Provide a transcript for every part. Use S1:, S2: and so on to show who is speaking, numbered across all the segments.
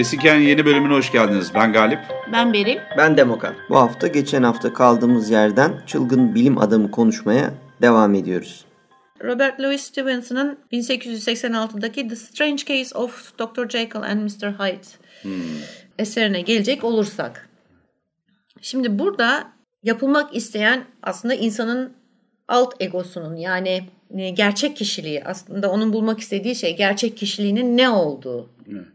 S1: Gerisi yeni bölümüne hoş geldiniz. Ben Galip.
S2: Ben Berim.
S3: Ben Demokan. Bu hafta geçen hafta kaldığımız yerden çılgın bilim adamı konuşmaya devam ediyoruz.
S2: Robert Louis Stevenson'ın 1886'daki The Strange Case of Dr. Jekyll and Mr. Hyde hmm. eserine gelecek olursak. Şimdi burada yapılmak isteyen aslında insanın alt egosunun yani e, gerçek kişiliği aslında onun bulmak istediği şey gerçek kişiliğinin ne olduğu. Evet.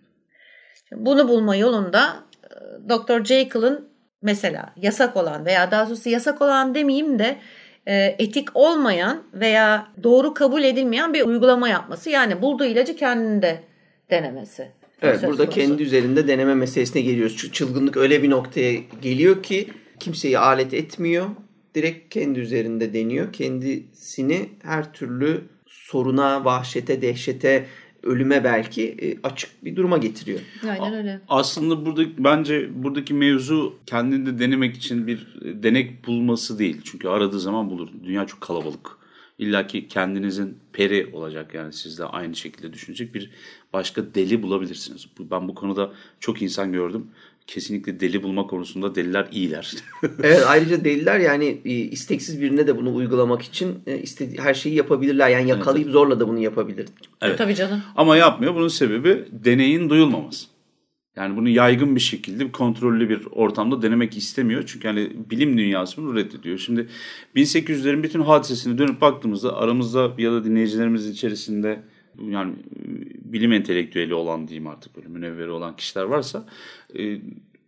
S2: Bunu bulma yolunda e, Dr. Jekyll'ın mesela yasak olan veya daha doğrusu yasak olan demeyeyim de e, etik olmayan veya doğru kabul edilmeyen bir uygulama yapması. Yani bulduğu ilacı kendinde denemesi.
S3: Evet burada kendi üzerinde deneme meselesine geliyoruz. Çünkü çılgınlık öyle bir noktaya geliyor ki kimseyi alet etmiyor. Direkt kendi üzerinde deniyor. Kendisini her türlü soruna, vahşete, dehşete ölüme belki e, açık bir duruma getiriyor.
S2: Aynen öyle.
S1: Aslında burada bence buradaki mevzu kendinde denemek için bir e, denek bulması değil. Çünkü aradığı zaman bulur. Dünya çok kalabalık. İlla ki kendinizin peri olacak yani siz de aynı şekilde düşünecek bir başka deli bulabilirsiniz. Ben bu konuda çok insan gördüm kesinlikle deli bulma konusunda deliler iyiler.
S3: evet ayrıca deliler yani e, isteksiz birine de bunu uygulamak için e, istediği her şeyi yapabilirler. Yani yakalayıp evet. zorla da bunu yapabilir.
S2: Evet. Tabii canım.
S1: Ama yapmıyor. Bunun sebebi deneyin duyulmaması. Yani bunu yaygın bir şekilde kontrollü bir ortamda denemek istemiyor. Çünkü yani bilim dünyası bunu reddediyor. Şimdi 1800'lerin bütün hadisesini dönüp baktığımızda aramızda ya da dinleyicilerimizin içerisinde yani bilim entelektüeli olan diyeyim artık böyle münevveri olan kişiler varsa e,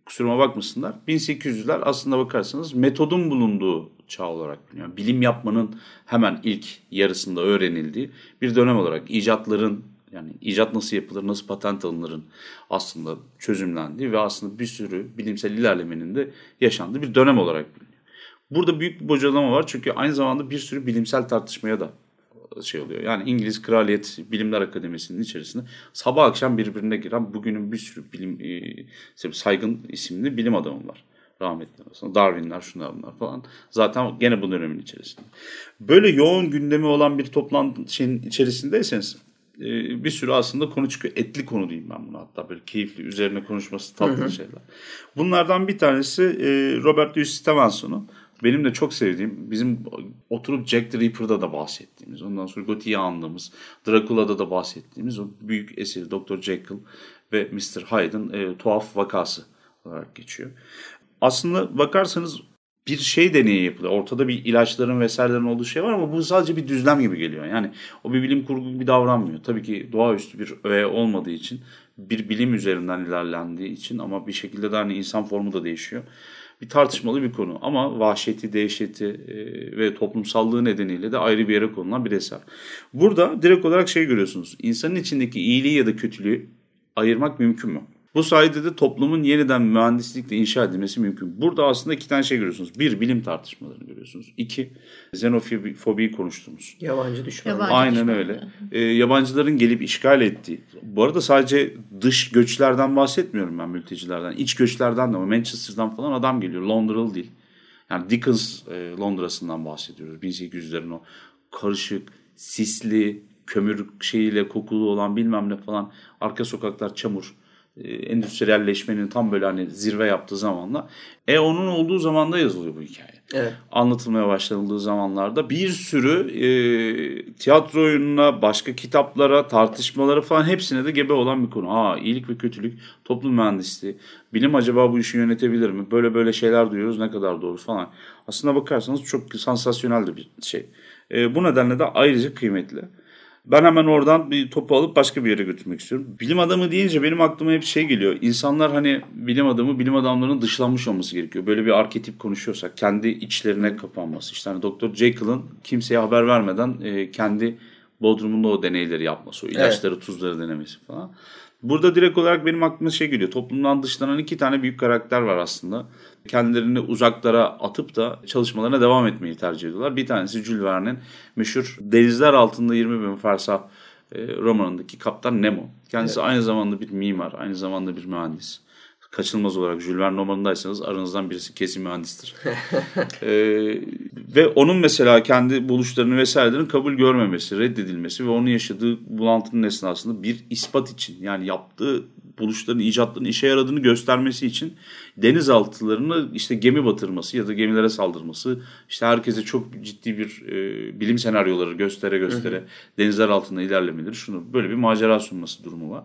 S1: kusuruma bakmasınlar. 1800'ler aslında bakarsanız metodun bulunduğu çağ olarak biliniyor. Bilim yapmanın hemen ilk yarısında öğrenildiği bir dönem olarak icatların yani icat nasıl yapılır, nasıl patent alınırın aslında çözümlendiği ve aslında bir sürü bilimsel ilerlemenin de yaşandığı bir dönem olarak biliniyor. Burada büyük bir bocalama var çünkü aynı zamanda bir sürü bilimsel tartışmaya da şey oluyor. Yani İngiliz Kraliyet Bilimler Akademisi'nin içerisinde sabah akşam birbirine giren bugünün bir sürü bilim e, saygın isimli bilim adamı var. Rahmetli arasında. Darwin'ler şunlar bunlar falan. Zaten gene bu dönemin içerisinde. Böyle yoğun gündemi olan bir toplantı şeyin içerisindeyseniz e, bir sürü aslında konu çıkıyor. Etli konu diyeyim ben buna hatta böyle keyifli üzerine konuşması tatlı hı hı. şeyler. Bunlardan bir tanesi e, Robert Louis Stevenson'un benim de çok sevdiğim bizim oturup Jack the Ripper'da da bahsettiğimiz ondan sonra Goti'yi andığımız Dracula'da da bahsettiğimiz o büyük eseri Dr. Jekyll ve Mr. Hyde'ın e, tuhaf vakası olarak geçiyor. Aslında bakarsanız bir şey deneyi yapılıyor. Ortada bir ilaçların vesairelerin olduğu şey var ama bu sadece bir düzlem gibi geliyor. Yani o bir bilim kurgu gibi davranmıyor. Tabii ki doğaüstü bir öğe olmadığı için bir bilim üzerinden ilerlendiği için ama bir şekilde de hani insan formu da değişiyor bir tartışmalı bir konu. Ama vahşeti, dehşeti e, ve toplumsallığı nedeniyle de ayrı bir yere konulan bir eser. Burada direkt olarak şey görüyorsunuz. İnsanın içindeki iyiliği ya da kötülüğü ayırmak mümkün mü? Bu sayede de toplumun yeniden mühendislikle inşa edilmesi mümkün. Burada aslında iki tane şey görüyorsunuz. Bir, bilim tartışmalarını görüyorsunuz. İki, xenofobiyi konuştuğumuz.
S3: Yabancı düşman.
S2: Yabancı
S1: Aynen
S2: düşman.
S1: öyle. Ee, yabancıların gelip işgal ettiği. Bu arada sadece dış göçlerden bahsetmiyorum ben mültecilerden. İç göçlerden de ama Manchester'dan falan adam geliyor. Londra'lı değil. Yani Dickens e, Londra'sından bahsediyoruz. 1800'lerin o karışık, sisli, kömür şeyiyle kokulu olan bilmem ne falan. Arka sokaklar çamur e, endüstriyelleşmenin tam böyle hani zirve yaptığı zamanla. E onun olduğu zamanda yazılıyor bu hikaye.
S3: Evet.
S1: Anlatılmaya başlanıldığı zamanlarda bir sürü e, tiyatro oyununa, başka kitaplara, tartışmalara falan hepsine de gebe olan bir konu. Aa iyilik ve kötülük, toplum mühendisliği, bilim acaba bu işi yönetebilir mi? Böyle böyle şeyler duyuyoruz ne kadar doğru falan. Aslında bakarsanız çok sansasyonel de bir şey. E, bu nedenle de ayrıca kıymetli. Ben hemen oradan bir topu alıp başka bir yere götürmek istiyorum. Bilim adamı deyince benim aklıma hep şey geliyor. İnsanlar hani bilim adamı, bilim adamlarının dışlanmış olması gerekiyor. Böyle bir arketip konuşuyorsak kendi içlerine kapanması. İşte hani Dr. Jekyll'ın kimseye haber vermeden e, kendi bodrumunda o deneyleri yapması, o ilaçları, evet. tuzları denemesi falan. Burada direkt olarak benim aklıma şey geliyor. Toplumdan dışlanan iki tane büyük karakter var aslında. Kendilerini uzaklara atıp da çalışmalarına devam etmeyi tercih ediyorlar. Bir tanesi Jules Verne'in meşhur Denizler Altında 20 Bin Fersah e, romanındaki Kaptan Nemo. Kendisi evet. aynı zamanda bir mimar, aynı zamanda bir mühendis kaçınılmaz olarak Jules Verne romanındaysanız aranızdan birisi kesin mühendistir. ee, ve onun mesela kendi buluşlarını vesairelerin kabul görmemesi, reddedilmesi ve onun yaşadığı bulantının esnasında bir ispat için yani yaptığı buluşların, icatların işe yaradığını göstermesi için denizaltılarını işte gemi batırması ya da gemilere saldırması, işte herkese çok ciddi bir e, bilim senaryoları göstere göstere denizler altında ilerlemeleri şunu böyle bir macera sunması durumu var.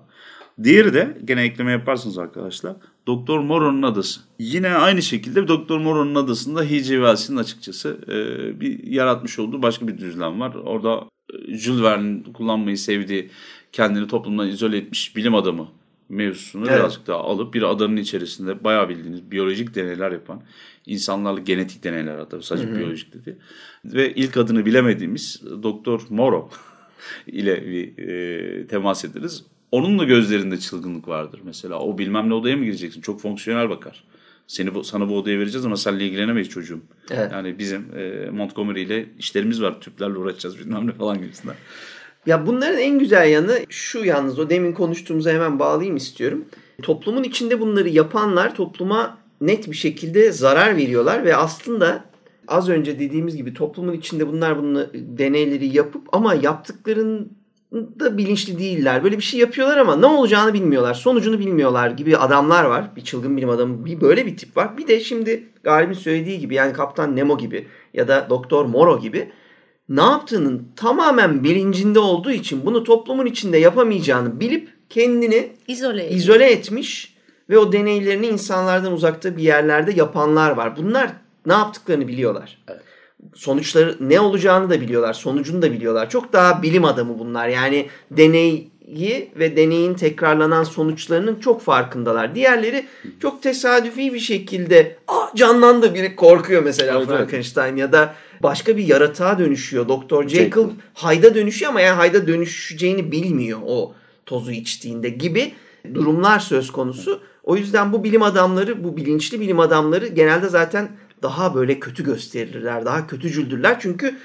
S1: Diğeri de gene ekleme yaparsınız arkadaşlar. Doktor Moro'nun adası. Yine aynı şekilde Doktor Moro'nun adasında H.G. Wells'in açıkçası e, bir yaratmış olduğu başka bir düzlem var. Orada e, Jules Verne'in kullanmayı sevdiği kendini toplumdan izole etmiş bilim adamı mevzusunu evet. birazcık daha alıp bir adanın içerisinde bayağı bildiğiniz biyolojik deneyler yapan insanlarla genetik deneyler hatta sadece Hı-hı. biyolojik dedi. Ve ilk adını bilemediğimiz Doktor Moro ile bir e, temas ederiz. Onun da gözlerinde çılgınlık vardır mesela. O bilmem ne odaya mı gireceksin? Çok fonksiyonel bakar. Seni bu, sana bu odaya vereceğiz ama seninle ilgilenemeyiz çocuğum. Evet. Yani bizim e, Montgomery ile işlerimiz var. Tüplerle uğraşacağız bilmem ne falan gibisinden.
S3: Ya bunların en güzel yanı şu yalnız o demin konuştuğumuza hemen bağlayayım istiyorum. Toplumun içinde bunları yapanlar topluma net bir şekilde zarar veriyorlar ve aslında az önce dediğimiz gibi toplumun içinde bunlar bunu deneyleri yapıp ama yaptıkların da bilinçli değiller. Böyle bir şey yapıyorlar ama ne olacağını bilmiyorlar. Sonucunu bilmiyorlar gibi adamlar var. Bir çılgın bilim adamı bir böyle bir tip var. Bir de şimdi Galip'in söylediği gibi yani Kaptan Nemo gibi ya da Doktor Moro gibi ne yaptığının tamamen bilincinde olduğu için bunu toplumun içinde yapamayacağını bilip kendini
S2: izole,
S3: izole etmiş ve o deneylerini insanlardan uzakta bir yerlerde yapanlar var. Bunlar ne yaptıklarını biliyorlar. Evet sonuçları ne olacağını da biliyorlar. Sonucunu da biliyorlar. Çok daha bilim adamı bunlar. Yani deneyi ve deneyin tekrarlanan sonuçlarının çok farkındalar. Diğerleri çok tesadüfi bir şekilde ah canlandı biri korkuyor mesela evet, Frankenstein ya da başka bir yaratığa dönüşüyor. Doktor Jekyll hayda dönüşüyor ama yani hayda dönüşeceğini bilmiyor o tozu içtiğinde gibi durumlar söz konusu. O yüzden bu bilim adamları, bu bilinçli bilim adamları genelde zaten daha böyle kötü gösterirler, daha kötücüldürler. Çünkü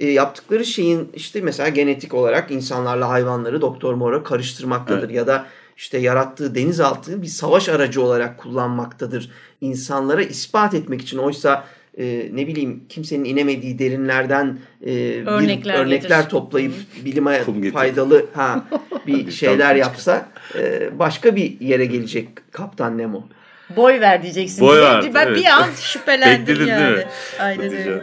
S3: e, yaptıkları şeyin işte mesela genetik olarak insanlarla hayvanları Doktor Mora karıştırmaktadır evet. ya da işte yarattığı denizaltı bir savaş aracı olarak kullanmaktadır. İnsanlara ispat etmek için oysa e, ne bileyim kimsenin inemediği derinlerden e, örnekler, bir, örnekler toplayıp bilime faydalı ha bir şeyler yapsa e, başka bir yere gelecek Kaptan Nemo.
S2: Boy ver diyeceksin. Boy ver. Ben evet. bir an şüphelendim Bekledin yani. Aynen öyle.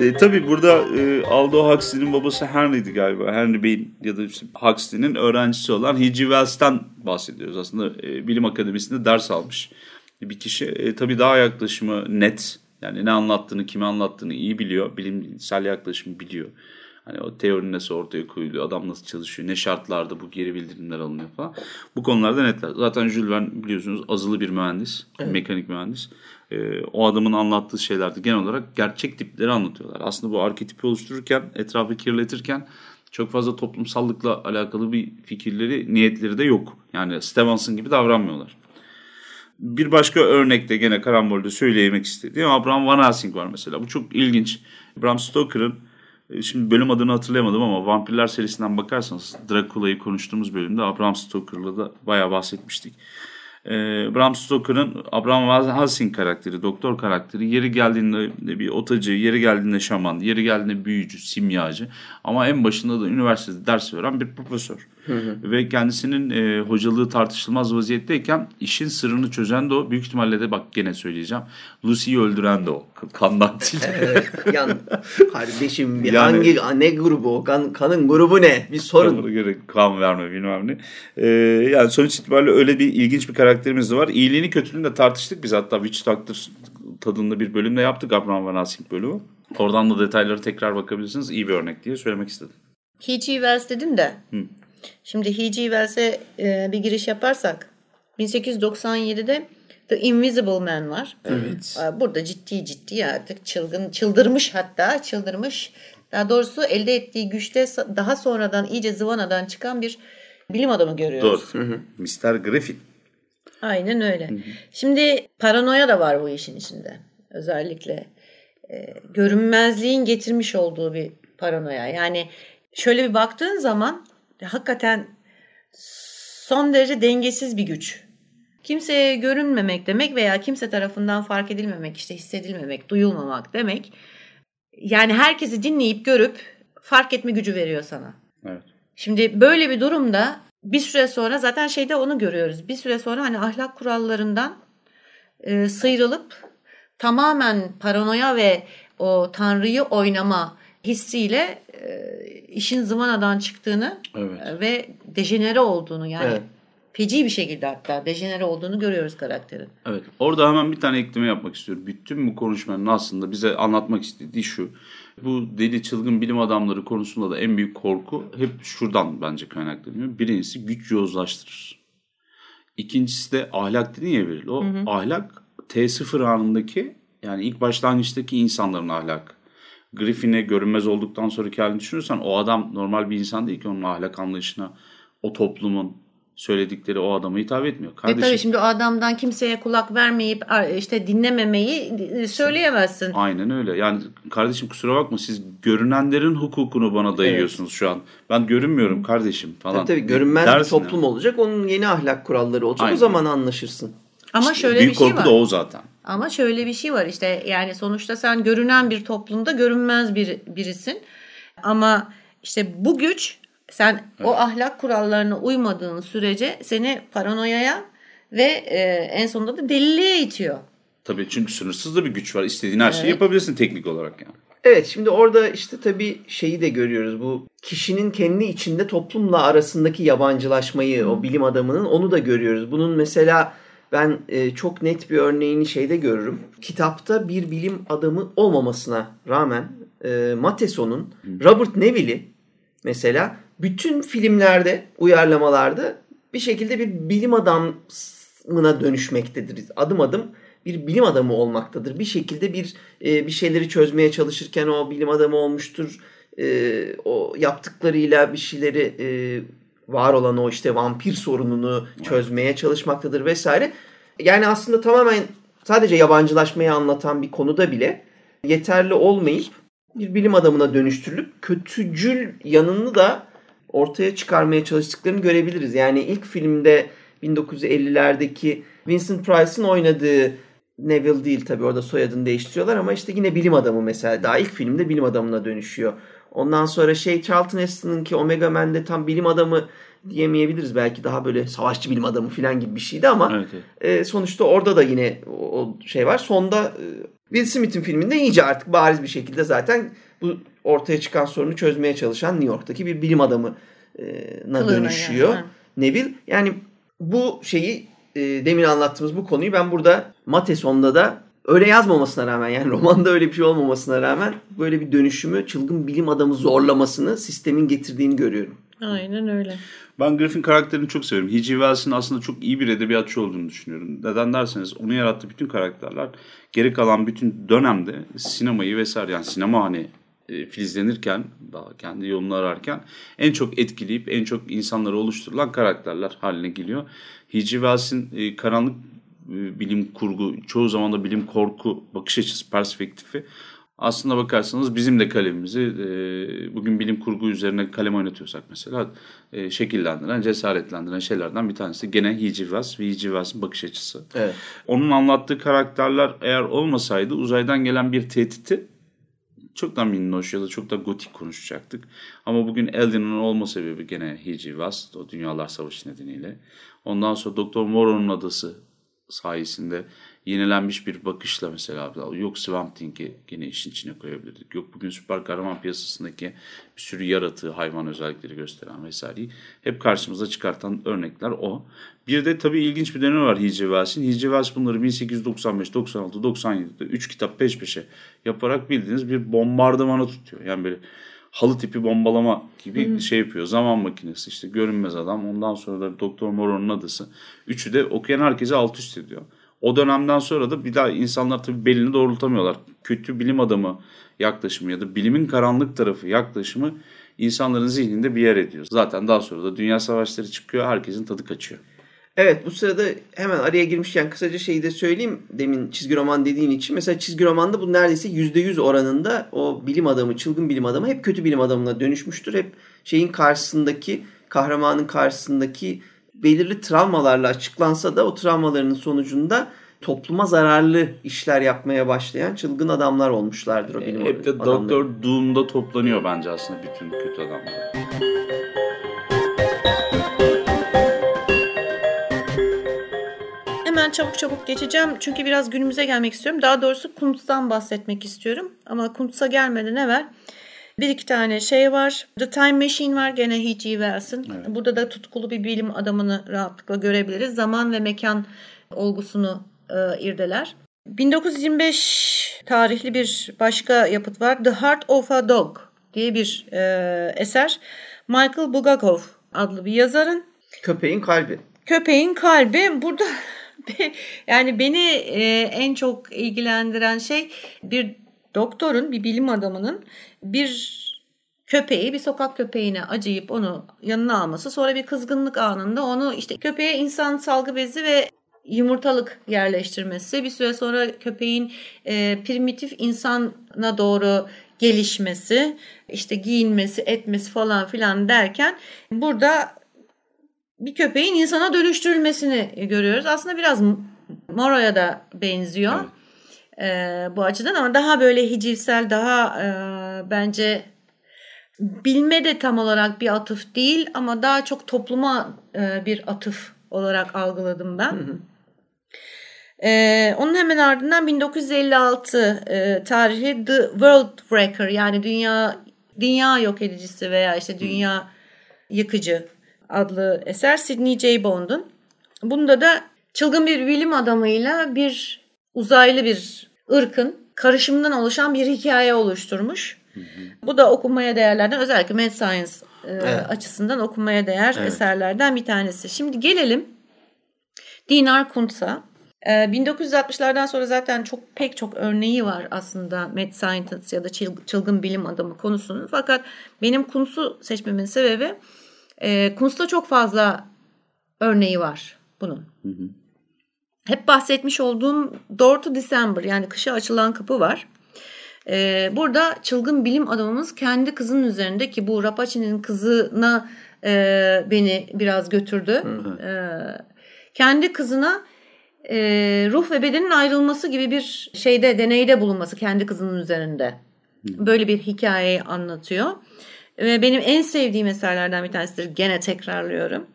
S1: E, tabii burada e, Aldo Huxley'nin babası Henry'di galiba. Henry Bey'in ya da işte Huxley'nin öğrencisi olan H.G. Wells'ten bahsediyoruz. Aslında e, bilim akademisinde ders almış bir kişi. E, tabii daha yaklaşımı net. Yani ne anlattığını, kime anlattığını iyi biliyor. Bilimsel yaklaşımı biliyor. Hani o teori nasıl ortaya koyuluyor, adam nasıl çalışıyor, ne şartlarda bu geri bildirimler alınıyor falan. Bu konularda netler. Zaten Jules Verne biliyorsunuz azılı bir mühendis, evet. mekanik mühendis. Ee, o adamın anlattığı şeylerde genel olarak gerçek tipleri anlatıyorlar. Aslında bu arketipi oluştururken, etrafı kirletirken çok fazla toplumsallıkla alakalı bir fikirleri, niyetleri de yok. Yani Stevenson gibi davranmıyorlar. Bir başka örnekte gene karambolde söyleyemek istediğim Abraham Van Helsing var mesela. Bu çok ilginç. Bram Stoker'ın şimdi bölüm adını hatırlayamadım ama Vampirler serisinden bakarsanız Dracula'yı konuştuğumuz bölümde Abraham Stoker'la da bayağı bahsetmiştik. E, Bram Stoker'ın Abraham Helsing karakteri, doktor karakteri yeri geldiğinde bir otacı, yeri geldiğinde şaman, yeri geldiğinde büyücü, simyacı ama en başında da üniversitede ders veren bir profesör. Hı hı. Ve kendisinin e, hocalığı tartışılmaz vaziyetteyken işin sırrını çözen de o. Büyük ihtimalle de bak gene söyleyeceğim. Lucy'yi öldüren de o. Kandan değil.
S3: Evet. Yan, kardeşim yani, hangi ne grubu o? Kan, kanın grubu ne? Bir sorun.
S1: Göre kan verme bilmem ne. Ee, yani sonuç itibariyle öyle bir ilginç bir karakterimiz de var. İyiliğini kötülüğünü de tartıştık biz hatta Witch Doctor tadında bir bölümde yaptık Abraham Van Helsing bölümü. Oradan da detayları tekrar bakabilirsiniz. İyi bir örnek diye söylemek istedim.
S2: H.G. Wells dedin de. Hı. Şimdi H.G. Wells'e e, bir giriş yaparsak 1897'de The Invisible Man var.
S1: Evet.
S2: Burada ciddi ciddi artık çılgın, çıldırmış hatta çıldırmış Daha doğrusu elde ettiği güçte daha sonradan iyice zıvanadan çıkan bir bilim adamı görüyoruz.
S1: Doğru. Mr. Griffin.
S2: Aynen öyle. Şimdi paranoya da var bu işin içinde. Özellikle e, görünmezliğin getirmiş olduğu bir paranoya. Yani şöyle bir baktığın zaman hakikaten son derece dengesiz bir güç. Kimseye görünmemek demek veya kimse tarafından fark edilmemek, işte hissedilmemek, duyulmamak demek. Yani herkesi dinleyip görüp fark etme gücü veriyor sana.
S1: Evet.
S2: Şimdi böyle bir durumda bir süre sonra zaten şeyde onu görüyoruz. Bir süre sonra hani ahlak kurallarından e, sıyrılıp tamamen paranoya ve o tanrıyı oynama hissiyle işin zıvanadan çıktığını
S1: Evet.
S2: e, ve dejenere olduğunu yani
S3: Evet.
S2: feci bir şekilde hatta dejenere olduğunu görüyoruz karakterin.
S1: Evet. Orada hemen bir tane ekleme yapmak istiyorum. Bütün bu konuşmanın aslında bize anlatmak istediği şu. Bu deli çılgın bilim adamları konusunda da en büyük korku hep şuradan bence kaynaklanıyor. Birincisi güç yozlaştırır. İkincisi de ahlak dedin ya Beril. O ahlak T0 anındaki yani ilk başlangıçtaki insanların ahlak. Griffin'e görünmez olduktan sonraki halini düşünürsen o adam normal bir insan değil ki onun ahlak anlayışına o toplumun söyledikleri o adama hitap etmiyor. Kardeşim,
S2: tabii şimdi o adamdan kimseye kulak vermeyip a- işte dinlememeyi e, söyleyemezsin.
S1: Aynen öyle. Yani kardeşim kusura bakma siz görünenlerin hukukunu bana dayıyorsunuz şu an. Ben görünmüyorum kardeşim falan.
S3: Tabii, tabii görünmez bir
S1: Dersin
S3: toplum
S1: yani.
S3: olacak. Onun yeni ahlak kuralları olacak.
S1: Aynen.
S3: O zaman anlaşırsın.
S2: Ama
S1: İşte
S2: şöyle
S1: büyük
S2: bir şey
S1: korku
S2: var.
S1: da o zaten.
S2: Ama şöyle bir şey var işte yani sonuçta sen görünen bir toplumda görünmez bir birisin. Ama işte bu güç sen o ahlak kurallarına uymadığın sürece seni paranoyaya ve e, en sonunda da deliliğe itiyor.
S1: Tabii çünkü sınırsız da bir güç var. İstediğin her şeyi
S2: Evet.
S1: yapabilirsin teknik olarak yani.
S3: Evet şimdi orada işte tabii şeyi de görüyoruz. Bu kişinin kendi içinde toplumla arasındaki yabancılaşmayı o bilim adamının onu da görüyoruz. Bunun mesela ben e, çok net bir örneğini şeyde görürüm. Kitapta bir bilim adamı olmamasına rağmen e, Mateson'un Robert Neville'i mesela bütün filmlerde uyarlamalarda bir şekilde bir bilim adamına dönüşmektedir. Adım adım bir bilim adamı olmaktadır. Bir şekilde bir e, bir şeyleri çözmeye çalışırken o bilim adamı olmuştur. E, o yaptıklarıyla bir şeyleri e, var olan o işte vampir sorununu çözmeye çalışmaktadır vesaire. Yani aslında tamamen sadece yabancılaşmayı anlatan bir konuda bile yeterli olmayıp bir bilim adamına dönüştürülüp kötücül yanını da ortaya çıkarmaya çalıştıklarını görebiliriz. Yani ilk filmde 1950'lerdeki Vincent Price'ın oynadığı Neville değil tabii orada soyadını değiştiriyorlar ama işte yine bilim adamı mesela daha ilk filmde bilim adamına dönüşüyor. Ondan sonra şey Charlton Heston'ın ki Omega Man'de tam bilim adamı diyemeyebiliriz. Belki daha böyle savaşçı bilim adamı falan gibi bir şeydi ama
S1: Evet, evet.
S3: e, sonuçta orada da yine o, o şey var. Sonda e, Will Smith'in filminde iyice artık bariz bir şekilde zaten bu ortaya çıkan sorunu çözmeye çalışan New York'taki bir bilim adamına
S2: Kılığına
S3: dönüşüyor.
S2: yani.
S3: Neville yani bu şeyi e, demin anlattığımız bu konuyu ben burada Mateson'da da öyle yazmamasına rağmen yani romanda öyle bir şey olmamasına rağmen böyle bir dönüşümü çılgın bilim adamı zorlamasını sistemin getirdiğini görüyorum.
S2: Aynen öyle.
S1: Ben Griffin karakterini çok seviyorum. H.G. Wells'in aslında çok iyi bir edebiyatçı olduğunu düşünüyorum. Neden derseniz onu yarattığı bütün karakterler geri kalan bütün dönemde sinemayı vesaire yani sinema hani e, filizlenirken daha kendi yolunu ararken en çok etkileyip en çok insanları oluşturulan karakterler haline geliyor. H.G. Wells'in e, karanlık bilim kurgu çoğu zaman da bilim korku bakış açısı perspektifi aslında bakarsanız bizim de kalemimizi e, bugün bilim kurgu üzerine kalem oynatıyorsak mesela e, şekillendiren, cesaretlendiren şeylerden bir tanesi gene. Wells ve bakış açısı.
S3: Evet.
S1: Onun anlattığı karakterler eğer olmasaydı uzaydan gelen bir tehditi çok da minnoş ya da çok da gotik konuşacaktık. Ama bugün Eldin'in olma sebebi gene. Wells, o Dünyalar Savaşı nedeniyle. Ondan sonra Doktor Moreau'nun adası sayesinde yenilenmiş bir bakışla mesela yok Swamp Thing'i yine işin içine koyabilirdik. Yok bugün süper kahraman piyasasındaki bir sürü yaratığı, hayvan özellikleri gösteren vesaireyi hep karşımıza çıkartan örnekler o. Bir de tabii ilginç bir dönem var H.G. Wells'in. H.G. Wells bunları 1895, 96, 97'de 3 kitap peş peşe yaparak bildiğiniz bir bombardımana tutuyor. Yani böyle halı tipi bombalama gibi şey yapıyor. Zaman makinesi işte görünmez adam. Ondan sonra da Doktor Moreau'nun adası. Üçü de okuyan herkese alt üst ediyor. O dönemden sonra da bir daha insanlar tabii belini doğrultamıyorlar. Kötü bilim adamı yaklaşımı ya da bilimin karanlık tarafı yaklaşımı insanların zihninde bir yer ediyor. Zaten daha sonra da dünya savaşları çıkıyor, herkesin tadı kaçıyor.
S3: Evet bu sırada hemen araya girmişken kısaca şeyi de söyleyeyim. Demin çizgi roman dediğin için. Mesela çizgi romanda bu neredeyse %100 oranında o bilim adamı, çılgın bilim adamı hep kötü bilim adamına dönüşmüştür. Hep şeyin karşısındaki, kahramanın karşısındaki belirli travmalarla açıklansa da o travmalarının sonucunda topluma zararlı işler yapmaya başlayan çılgın adamlar olmuşlardır o bilim
S1: Hep de
S3: adamları.
S1: Doktor Doom'da toplanıyor bence aslında bütün kötü adamlar.
S2: Çabuk çabuk geçeceğim çünkü biraz günümüze gelmek istiyorum. Daha doğrusu Kuntz'tan bahsetmek istiyorum. Ama Kuntz'a gelmeden evvel bir iki tane şey var. The Time Machine var gene H.G. Wells'ın. Burada da tutkulu bir bilim adamını rahatlıkla görebiliriz. Zaman ve mekan olgusunu e, irdeler. 1925 tarihli bir başka yapıt var. The Heart of a Dog diye bir e, eser. Michael Bulgakov adlı bir yazarın.
S3: Köpeğin kalbi.
S2: Köpeğin kalbi burada yani beni e, en çok ilgilendiren şey bir doktorun, bir bilim adamının bir köpeği, bir sokak köpeğine acıyıp onu yanına alması. Sonra bir kızgınlık anında onu işte köpeğe insan salgı bezi ve yumurtalık yerleştirmesi. Bir süre sonra köpeğin e, primitif insana doğru gelişmesi, işte giyinmesi, etmesi falan filan derken burada bir köpeğin insana dönüştürülmesini görüyoruz. Aslında biraz Moro'ya da benziyor
S1: Evet.
S2: e, bu açıdan ama daha böyle hicivsel, daha e, bence bilme de tam olarak bir atıf değil ama daha çok topluma e, bir atıf olarak algıladım ben. E, onun hemen ardından 1956 e, tarihi The World Wrecker yani dünya dünya yok edicisi veya işte dünya yıkıcı adlı eser Sidney J. Bond'un. Bunda da çılgın bir bilim adamıyla bir uzaylı bir ırkın karışımından oluşan bir hikaye oluşturmuş. Bu da okunmaya değerlerden özellikle Mad Science e,
S3: Evet.
S2: açısından okunmaya değer
S3: Evet.
S2: eserlerden bir tanesi. Şimdi gelelim Dinar Kuntz'a. E, 1960'lardan sonra zaten çok pek çok örneği var aslında Mad Scientist ya da çıl- çılgın bilim adamı konusunun. Fakat benim Kuntz'u seçmemin sebebi e, Kuntz'ta çok fazla örneği var bunun. Hep bahsetmiş olduğum Door to December yani kışa açılan kapı var. Ee, burada çılgın bilim adamımız kendi kızının üzerinde ki bu Rapace'nin kızına e, beni biraz götürdü. Ee, kendi kızına e, ruh ve bedenin ayrılması gibi bir şeyde deneyde bulunması kendi kızının üzerinde. Böyle bir hikayeyi anlatıyor. Ve benim en sevdiğim eserlerden bir tanesidir. Gene tekrarlıyorum.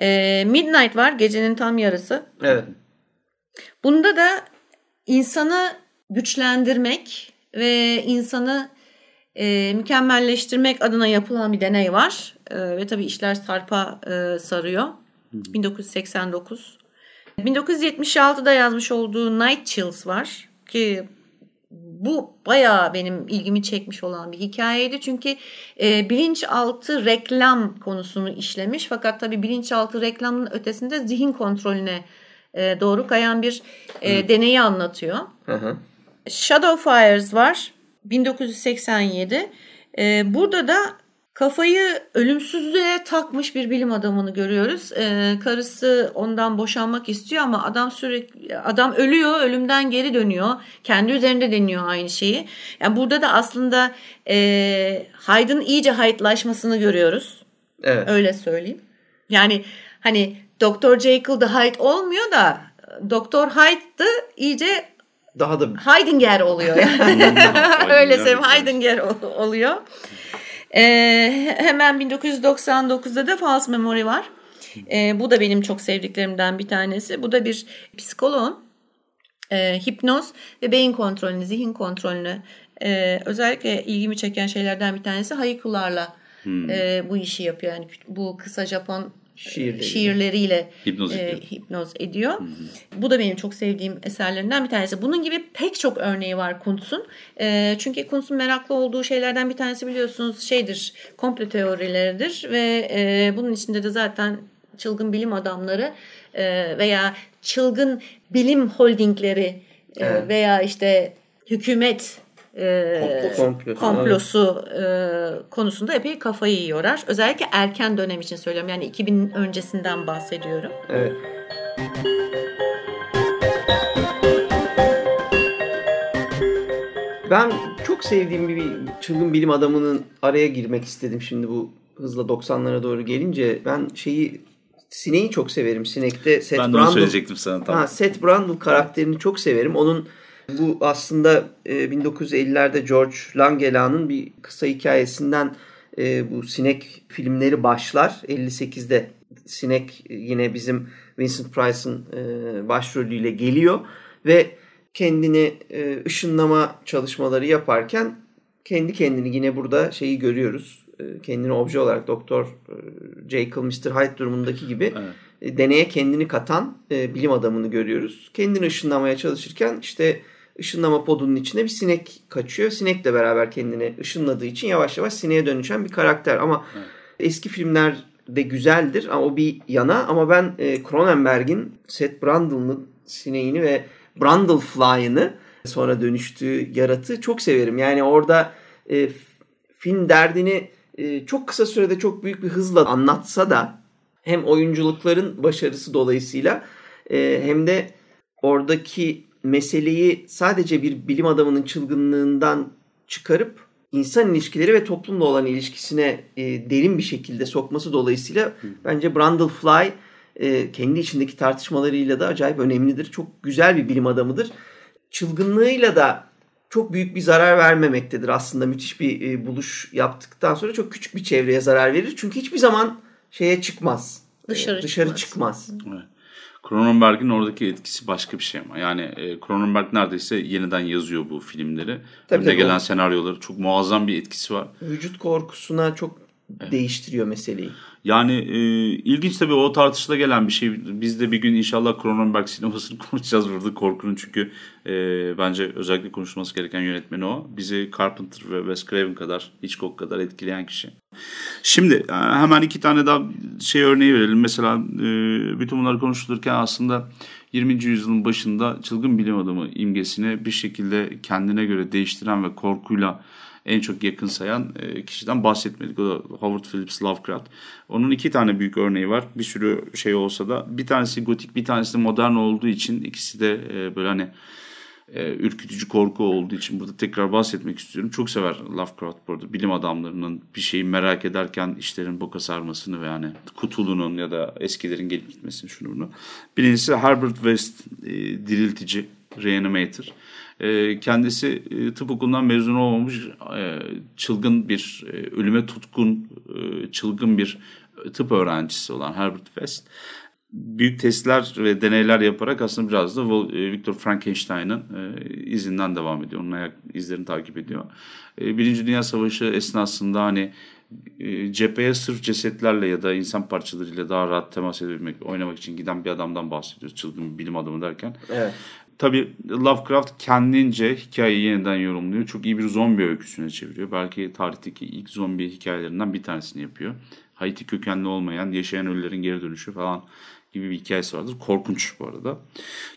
S2: Ee, Midnight var gecenin tam yarısı.
S3: Evet.
S2: Bunda da insanı güçlendirmek ve insanı e, mükemmelleştirmek adına yapılan bir deney var. E, ve tabii işler sarpa e, sarıyor. 1989. 1976'da yazmış olduğu Night Chills var ki bu bayağı benim ilgimi çekmiş olan bir hikayeydi. Çünkü e, bilinçaltı reklam konusunu işlemiş. Fakat tabii bilinçaltı reklamın ötesinde zihin kontrolüne e, doğru kayan bir e, deneyi anlatıyor.
S3: Hı hı.
S2: Shadow Fires var 1987. Ee, burada da kafayı ölümsüzlüğe takmış bir bilim adamını görüyoruz. Ee, karısı ondan boşanmak istiyor ama adam sürekli adam ölüyor, ölümden geri dönüyor. Kendi üzerinde deniyor aynı şeyi. Yani burada da aslında e, Hyde'ın iyice Hyde'laşmasını görüyoruz.
S3: Evet.
S2: Öyle söyleyeyim. Yani hani Dr. Jekyll da Hyde olmuyor da Doktor Hyde da iyice
S3: Daha da
S2: Heidinger oluyor yani. Öyle söyleyeyim. Heidinger ol- oluyor. Ee, hemen 1999'da da False Memory var. Ee, bu da benim çok sevdiklerimden bir tanesi. Bu da bir psikoloğun e, hipnoz ve beyin kontrolünü, zihin kontrolünü e, özellikle ilgimi çeken şeylerden bir tanesi haykularla e, bu işi yapıyor. Yani bu kısa Japon
S3: Şiirleri.
S2: şiirleriyle
S1: Hipnoz
S2: e,
S1: ediyor.
S2: hipnoz ediyor. Bu da benim çok sevdiğim eserlerinden bir tanesi. Bunun gibi pek çok örneği var Kuntz'un. E, çünkü Kuntz'un meraklı olduğu şeylerden bir tanesi biliyorsunuz şeydir, komplo teorileridir ve e, bunun içinde de zaten çılgın bilim adamları e, veya çılgın bilim holdingleri e,
S3: Evet.
S2: veya işte hükümet e,
S3: Komplo- komplosu,
S2: komplosu e, konusunda epey kafayı yiyorlar. Özellikle erken dönem için söylüyorum. Yani 2000 öncesinden bahsediyorum.
S3: Evet. Ben çok sevdiğim bir çılgın bilim adamının araya girmek istedim şimdi bu hızla 90'lara doğru gelince. Ben şeyi Sineği çok severim. Sinek'te Seth
S1: Ben de onu
S3: Brundle-
S1: söyleyecektim sana. Tamam.
S3: Ha, Seth Brundle karakterini çok severim. Onun bu aslında e, 1950'lerde George Langelan'ın bir kısa hikayesinden e, bu Sinek filmleri başlar. 58'de Sinek e, yine bizim Vincent Price'ın e, başrolüyle geliyor ve kendini e, ışınlama çalışmaları yaparken kendi kendini yine burada şeyi görüyoruz. E, kendini obje olarak Doktor e, Jekyll Mr. Hyde durumundaki gibi
S1: Evet.
S3: e, deneye kendini katan e, bilim adamını görüyoruz. Kendini ışınlamaya çalışırken işte ışınlama podunun içine bir sinek kaçıyor. Sinekle beraber kendini ışınladığı için yavaş yavaş sineğe dönüşen bir karakter. Ama eski filmler de güzeldir ama o bir yana ama ben e, Cronenberg'in Seth Brundle'ın sineğini ve Brundlefly'ını sonra dönüştüğü yaratığı çok severim. Yani orada e, film derdini e, çok kısa sürede çok büyük bir hızla anlatsa da hem oyunculukların başarısı dolayısıyla e, hem de oradaki meseleyi sadece bir bilim adamının çılgınlığından çıkarıp insan ilişkileri ve toplumla olan ilişkisine e, derin bir şekilde sokması dolayısıyla bence Brundlefly e, kendi içindeki tartışmalarıyla da acayip önemlidir. Çok güzel bir bilim adamıdır. Çılgınlığıyla da çok büyük bir zarar vermemektedir aslında. Müthiş bir e, buluş yaptıktan sonra çok küçük bir çevreye zarar verir. Çünkü hiçbir zaman şeye çıkmaz.
S2: Dışarı
S3: E, dışarı
S2: çıkmaz.
S3: çıkmaz.
S1: Evet. Cronenberg'in oradaki etkisi başka bir şey ama. Yani e, Cronenberg neredeyse yeniden yazıyor bu filmleri.
S3: Tabii,
S1: Önüne
S3: tabii.
S1: gelen senaryoları çok muazzam bir etkisi var.
S3: Vücut korkusuna çok değiştiriyor meseleyi.
S1: Yani e, ilginç tabii o tartışıla gelen bir şey. Biz de bir gün inşallah Cronenberg sinemasını konuşacağız burada korkunun çünkü e, bence özellikle konuşulması gereken yönetmeni o. Bizi Carpenter ve Wes Craven kadar, Hitchcock kadar etkileyen kişi. Şimdi e, hemen iki tane daha şey örneği verelim. Mesela e, bütün bunları konuşulurken aslında 20. yüzyılın başında çılgın bilim adamı imgesini bir şekilde kendine göre değiştiren ve korkuyla en çok yakın sayan e, kişiden bahsetmedik. O da Howard Phillips Lovecraft. Onun iki tane büyük örneği var. Bir sürü şey olsa da bir tanesi gotik bir tanesi de modern olduğu için ikisi de e, böyle hani e, ürkütücü korku olduğu için burada tekrar bahsetmek istiyorum. Çok sever Lovecraft bu arada. Bilim adamlarının bir şeyi merak ederken işlerin boka sarmasını ve yani Cthulhu'nun ya da eskilerin gelip gitmesini şunu bunu. Birincisi Herbert West diriltici, reanimator. E, kendisi e, tıp okulundan mezun olmamış e, çılgın bir e, ölüme tutkun çılgın bir tıp öğrencisi olan Herbert West büyük testler ve deneyler yaparak aslında biraz da Victor Frankenstein'ın izinden devam ediyor. Onun ayak izlerini takip ediyor. Birinci Dünya Savaşı esnasında hani cepheye sırf cesetlerle ya da insan parçalarıyla daha rahat temas edebilmek, oynamak için giden bir adamdan bahsediyoruz. Çılgın bilim adamı derken.
S3: Evet.
S1: Tabii Lovecraft kendince hikayeyi yeniden yorumluyor. Çok iyi bir zombi öyküsüne çeviriyor. Belki tarihteki ilk zombi hikayelerinden bir tanesini yapıyor. Haiti kökenli olmayan, yaşayan ölülerin geri dönüşü falan gibi bir hikayesi vardır. Korkunç bu arada.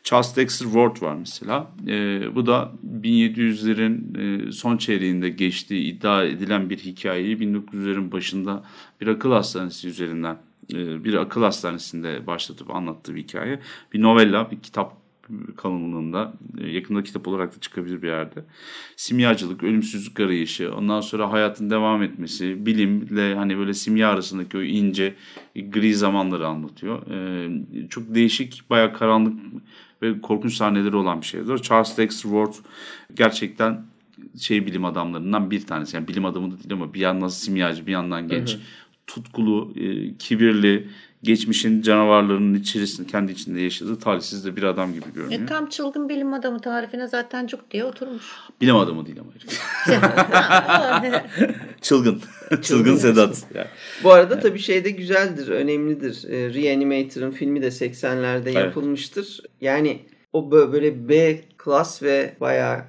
S1: Charles Dexter Ward var mesela. Ee, bu da 1700'lerin e, son çeyreğinde geçtiği iddia edilen bir hikayeyi 1900'lerin başında bir akıl hastanesi üzerinden e, bir akıl hastanesinde başlatıp anlattığı bir hikaye. Bir novella, bir kitap kalınlığında e, yakında kitap olarak da çıkabilir bir yerde. Simyacılık, ölümsüzlük arayışı, ondan sonra hayatın devam etmesi, bilimle hani böyle simya arasındaki o ince e, gri zamanları anlatıyor. Ee, çok değişik, bayağı karanlık ve korkunç sahneleri olan bir şeydir. Charles Dexter Ward gerçekten şey bilim adamlarından bir tanesi. Yani bilim adamı da değil ama bir yandan simyacı, bir yandan genç, tutkulu, e, kibirli, geçmişin canavarlarının içerisinde kendi içinde yaşadığı talihsiz de bir adam gibi görünüyor.
S2: E, tam çılgın bilim adamı tarifine zaten cuk diye oturmuş.
S1: Bilim adamı değil ama. Çılgın. Çılgın Sedat. Yani.
S3: Bu arada tabii şey de güzeldir, önemlidir. E, Reanimator'ın filmi de 80'lerde yapılmıştır. Yani o bö- böyle B klas ve bayağı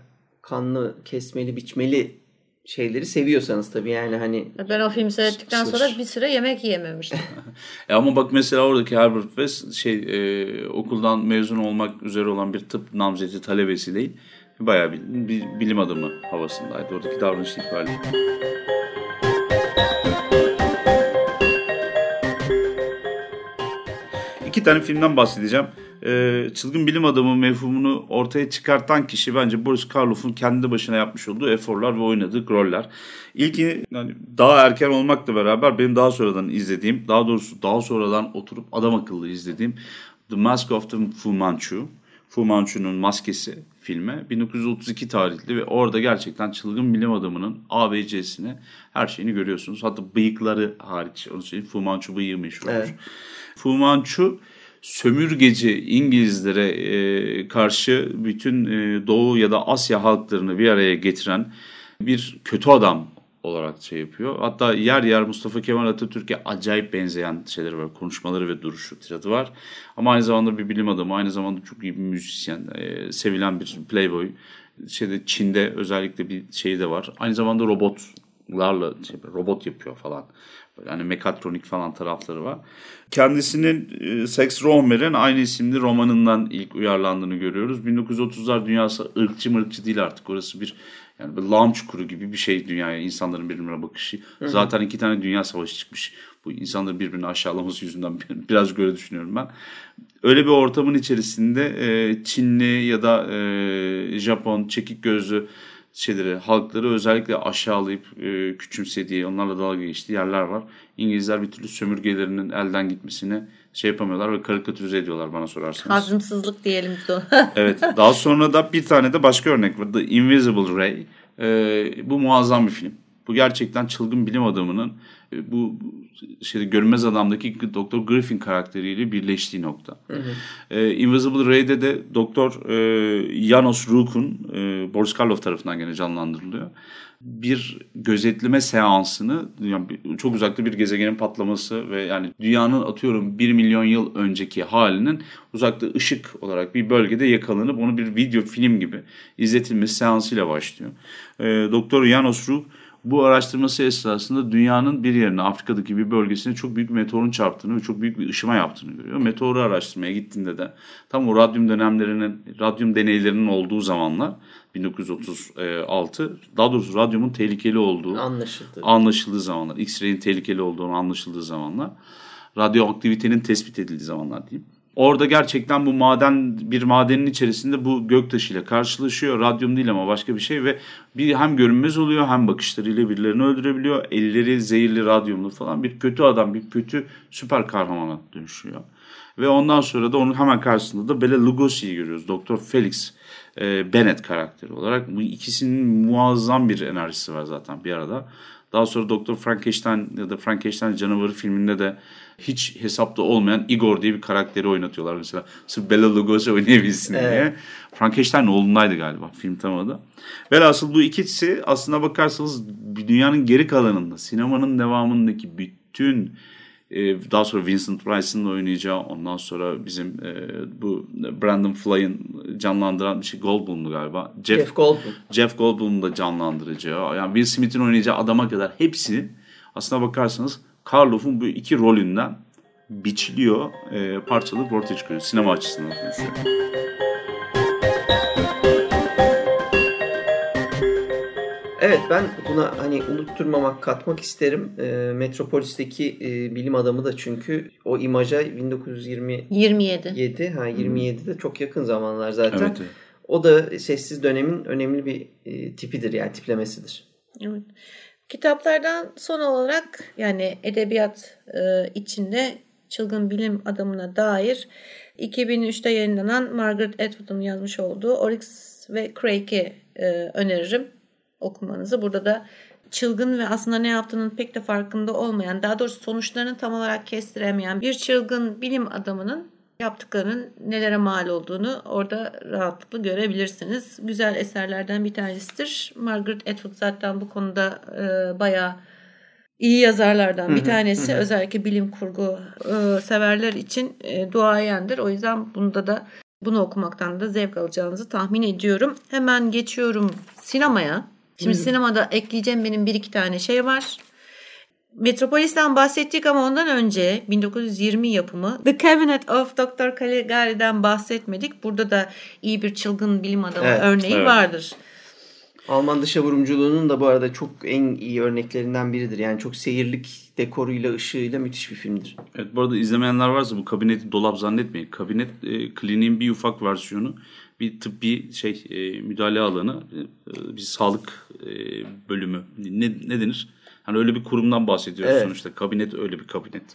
S3: kanlı, kesmeli, biçmeli şeyleri seviyorsanız tabii yani hani
S2: Ben o filmi seyrettikten sonra bir süre yemek yiyememiştim.
S1: E ama bak mesela oradaki Herbert West şey e, okuldan mezun olmak üzere olan bir tıp namzeti talebesi değil. Bayağı bir, bir bilim adamı havasındaydı oradaki davranış itibariyle. İki tane filmden bahsedeceğim. Ee, çılgın bilim adamı mefhumunu ortaya çıkartan kişi bence Boris Karloff'un kendi başına yapmış olduğu eforlar ve oynadığı roller. İlki yani daha erken olmakla beraber benim daha sonradan izlediğim, daha doğrusu daha sonradan oturup adam akıllı izlediğim The Mask of the Fu Manchu. Fu Manchu'nun maskesi filmi 1932 tarihli ve orada gerçekten çılgın bilim adamının ABC'sini her şeyini görüyorsunuz. Hatta bıyıkları hariç onu söyleyeyim Fu Manchu bıyığı meşhurmuş.
S3: Evet.
S1: Fu Manchu sömürgeci İngilizlere e, karşı bütün e, Doğu ya da Asya halklarını bir araya getiren bir kötü adam olarak şey yapıyor. Hatta yer yer Mustafa Kemal Atatürk'e acayip benzeyen şeyleri var. Konuşmaları ve duruşu, tiratı var. Ama aynı zamanda bir bilim adamı, aynı zamanda çok iyi bir müzisyen, e, sevilen bir playboy. Şeyde Çin'de özellikle bir şey de var. Aynı zamanda robotlarla şey, robot yapıyor falan. Böyle hani mekatronik falan tarafları var. Kendisinin e, Sex Rohmer'in aynı isimli romanından ilk uyarlandığını görüyoruz. 1930'lar dünyası ırkçı mırkçı değil artık. Orası bir yani bir lağım çukuru gibi bir şey dünyaya insanların birbirine bakışı. Zaten iki tane dünya savaşı çıkmış. Bu insanların birbirini aşağılaması yüzünden biraz böyle düşünüyorum ben. Öyle bir ortamın içerisinde e, Çinli ya da e, Japon çekik gözlü şeyleri, halkları özellikle aşağılayıp e, küçümsediği, onlarla dalga geçtiği yerler var. İngilizler bir türlü sömürgelerinin elden gitmesini şey yapamıyorlar ve karikatürize ediyorlar bana sorarsanız.
S2: Hazımsızlık diyelim biz ona.
S1: Evet. Daha sonra da bir tane de başka örnek var. The Invisible Ray. Ee, bu muazzam bir film. Bu gerçekten çılgın bilim adamının e, bu bu şeyde görünmez adamdaki Doktor Griffin karakteriyle birleştiği nokta. Ee, Invisible Ray'de de Doktor e, Janos Rook'un e, Boris Karloff tarafından gene canlandırılıyor. Bir gözetleme seansını yani çok uzakta bir gezegenin patlaması ve yani dünyanın atıyorum 1 milyon yıl önceki halinin uzakta ışık olarak bir bölgede yakalanıp onu bir video film gibi izletilmesi seansıyla başlıyor. Ee, Doktor Janos Rook bu araştırması esnasında dünyanın bir yerine Afrika'daki bir bölgesine çok büyük bir meteorun çarptığını ve çok büyük bir ışıma yaptığını görüyor. Meteoru araştırmaya gittiğinde de tam o radyum dönemlerinin, radyum deneylerinin olduğu zamanlar 1936 daha doğrusu radyumun tehlikeli olduğu
S3: anlaşıldı.
S1: anlaşıldığı zamanlar, X-ray'in tehlikeli olduğunu anlaşıldığı zamanlar, radyoaktivitenin tespit edildiği zamanlar diyeyim. Orada gerçekten bu maden bir madenin içerisinde bu göktaşıyla karşılaşıyor. Radyum değil ama başka bir şey ve bir hem görünmez oluyor hem bakışlarıyla birilerini öldürebiliyor. Elleri zehirli radyumlu falan bir kötü adam, bir kötü süper kahramana dönüşüyor. Ve ondan sonra da onun hemen karşısında da Bela Lugosi'yi görüyoruz. Doktor Felix e, Bennett karakteri olarak. Bu ikisinin muazzam bir enerjisi var zaten bir arada. Daha sonra Doktor Frankenstein ya da Frankenstein canavarı filminde de hiç hesapta olmayan Igor diye bir karakteri oynatıyorlar mesela. Sırf Bela Lugosi oynayabilsin diye.
S3: Evet.
S1: Frankenstein oğlundaydı galiba film tam adı. Velhasıl bu ikisi aslına bakarsanız dünyanın geri kalanında sinemanın devamındaki bütün e, daha sonra Vincent Price'ın oynayacağı ondan sonra bizim e, bu Brandon Fly'ın canlandıran bir şey Goldblum'du galiba. Jeff,
S3: Jeff Goldblum.
S1: Jeff Goldblum'un da canlandıracağı yani Will Smith'in oynayacağı adama kadar hepsi aslına bakarsanız Karloff'un bu iki rolünden biçiliyor, e, parçalayıp ortaya çıkıyor. Sinema açısından konuşuyor.
S3: Evet ben buna hani unutturmamak, katmak isterim. E, Metropolis'teki e, bilim adamı da çünkü o imaja 1927
S2: 27.
S3: ha 27'de çok yakın zamanlar zaten.
S1: Evet, evet.
S3: O da sessiz dönemin önemli bir e, tipidir yani tiplemesidir.
S2: Evet. Kitaplardan son olarak yani edebiyat e, içinde çılgın bilim adamına dair 2003'te yayınlanan Margaret Atwood'un yazmış olduğu Oryx ve Crake'i e, öneririm okumanızı. Burada da çılgın ve aslında ne yaptığının pek de farkında olmayan, daha doğrusu sonuçlarını tam olarak kestiremeyen bir çılgın bilim adamının yaptıklarının nelere mal olduğunu orada rahatlıkla görebilirsiniz. Güzel eserlerden bir tanesidir. Margaret Atwood zaten bu konuda e, bayağı iyi yazarlardan bir tanesi. Özellikle bilim kurgu e, severler için e, duayendir. O yüzden bunda da bunu okumaktan da zevk alacağınızı tahmin ediyorum. Hemen geçiyorum sinemaya. Şimdi sinemada ekleyeceğim benim bir iki tane şey var. Metropolis'ten bahsettik ama ondan önce 1920 yapımı The Cabinet of Dr. Caligari'den bahsetmedik. Burada da iyi bir çılgın bilim adamı
S3: Evet,
S2: örneği
S1: evet.
S2: vardır.
S3: Alman dışa vurumculuğunun da bu arada çok en iyi örneklerinden biridir. Yani çok seyirlik dekoruyla, ışığıyla müthiş bir filmdir.
S1: Evet bu arada izlemeyenler varsa bu kabineti dolap zannetmeyin. Kabinet e, kliniğin bir ufak versiyonu. Bir tıbbi şey e, müdahale alanı, e, bir sağlık e, bölümü. Ne, ne denir? Hani öyle bir kurumdan bahsediyoruz
S3: Evet.
S1: sonuçta. Kabinet öyle bir kabinet.